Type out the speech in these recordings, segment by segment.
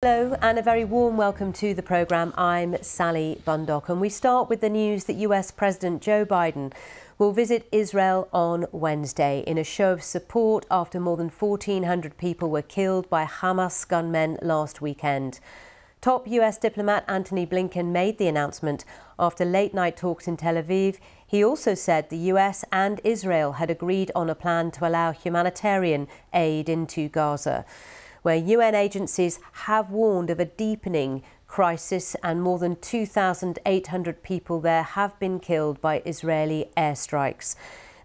Hello and a very warm welcome to the programme. I'm Sally Bundock and we start with the news that US President Joe Biden will visit Israel on Wednesday in a show of support after more than 1,400 people were killed by Hamas gunmen last weekend. Top US diplomat Antony Blinken made the announcement after late night talks in Tel Aviv. He also said the US and Israel had agreed on a plan to allow humanitarian aid into Gaza where UN agencies have warned of a deepening crisis and more than 2,800 people there have been killed by Israeli airstrikes.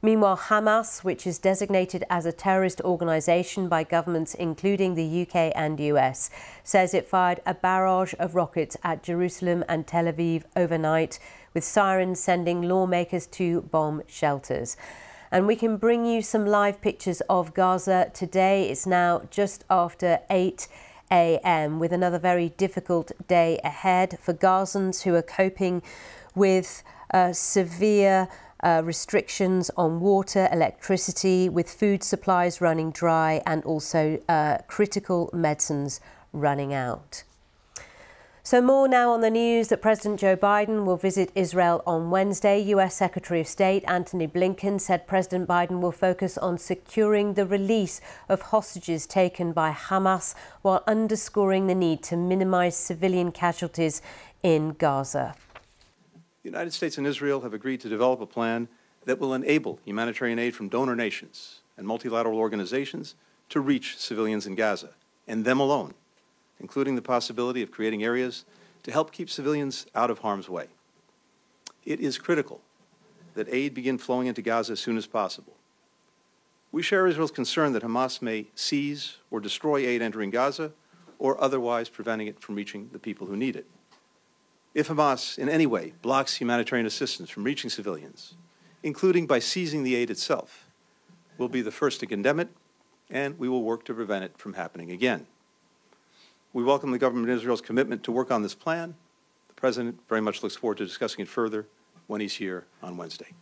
Meanwhile, Hamas, which is designated as a terrorist organisation by governments including the UK and US, says it fired a barrage of rockets at Jerusalem and Tel Aviv overnight, with sirens sending lawmakers to bomb shelters and we can bring you some live pictures of Gaza today. It's now just after 8 a.m. with another very difficult day ahead for Gazans who are coping with uh, severe uh, restrictions on water, electricity, with food supplies running dry and also uh, critical medicines running out. So more now on the news that President Joe Biden will visit Israel on Wednesday. US Secretary of State Antony Blinken said President Biden will focus on securing the release of hostages taken by Hamas while underscoring the need to minimize civilian casualties in Gaza. The United States and Israel have agreed to develop a plan that will enable humanitarian aid from donor nations and multilateral organizations to reach civilians in Gaza and them alone including the possibility of creating areas to help keep civilians out of harm's way. It is critical that aid begin flowing into Gaza as soon as possible. We share Israel's concern that Hamas may seize or destroy aid entering Gaza or otherwise preventing it from reaching the people who need it. If Hamas in any way blocks humanitarian assistance from reaching civilians, including by seizing the aid itself, we'll be the first to condemn it, and we will work to prevent it from happening again. We welcome the government of Israel's commitment to work on this plan. The President very much looks forward to discussing it further when he's here on Wednesday.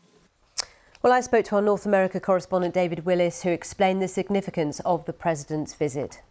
Well, I spoke to our North America correspondent David Willis, who explained the significance of the President's visit.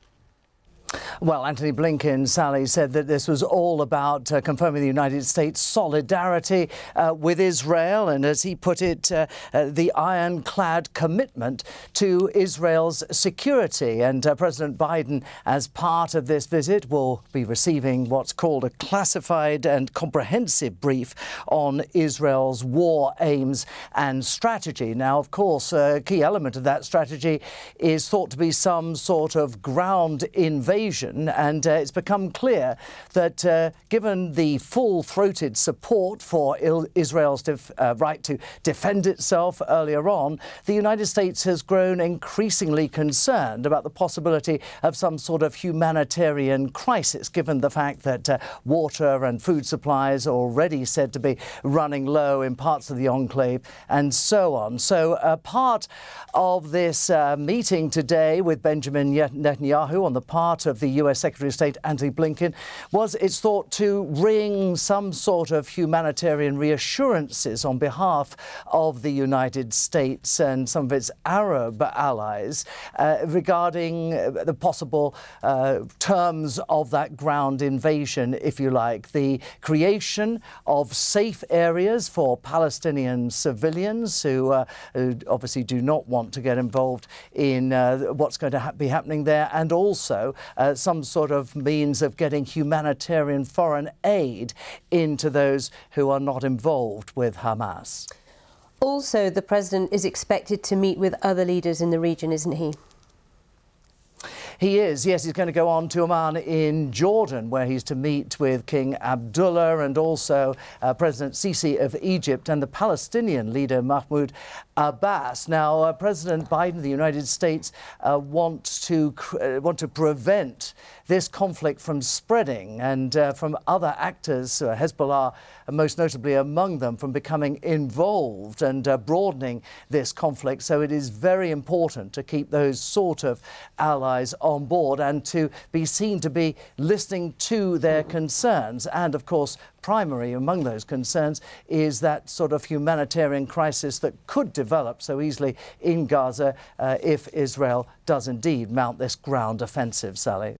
Well, Antony Blinken, Sally, said that this was all about uh, confirming the United States' solidarity uh, with Israel and, as he put it, uh, uh the ironclad commitment to Israel's security. And uh, President Biden, as part of this visit, will be receiving what's called a classified and comprehensive brief on Israel's war aims and strategy. Now, of course, a key element of that strategy is thought to be some sort of ground invasion and uh, it's become clear that uh, given the full throated support for Israel's uh, right to defend itself earlier on, the United States has grown increasingly concerned about the possibility of some sort of humanitarian crisis, given the fact that uh, water and food supplies are already said to be running low in parts of the enclave and so on. So, part of this uh, meeting today with Benjamin Netanyahu on the part of the US Secretary of State Antony Blinken, was it's thought to wring some sort of humanitarian reassurances on behalf of the United States and some of its Arab allies uh, regarding uh, the possible uh, terms of that ground invasion, if you like, the creation of safe areas for Palestinian civilians who, uh, who obviously do not want to get involved in uh, what's going to ha be happening there, and also uh, some sort of means of getting humanitarian foreign aid into those who are not involved with Hamas. Also, the president is expected to meet with other leaders in the region, isn't he? He is, yes, he's going to go on to Amman in Jordan, where he's to meet with King Abdullah and also uh, President Sisi of Egypt and the Palestinian leader Mahmoud Abbas. Now, uh, President Biden of the United States uh, wants to uh, want to prevent this conflict from spreading and uh, from other actors, uh, Hezbollah most notably among them, from becoming involved and broadening this conflict. So it is very important to keep those sort of allies on board and to be seen to be listening to their concerns. And of course, primary among those concerns is that sort of humanitarian crisis that could develop so easily in Gaza uh, if Israel does indeed mount this ground offensive, Sally.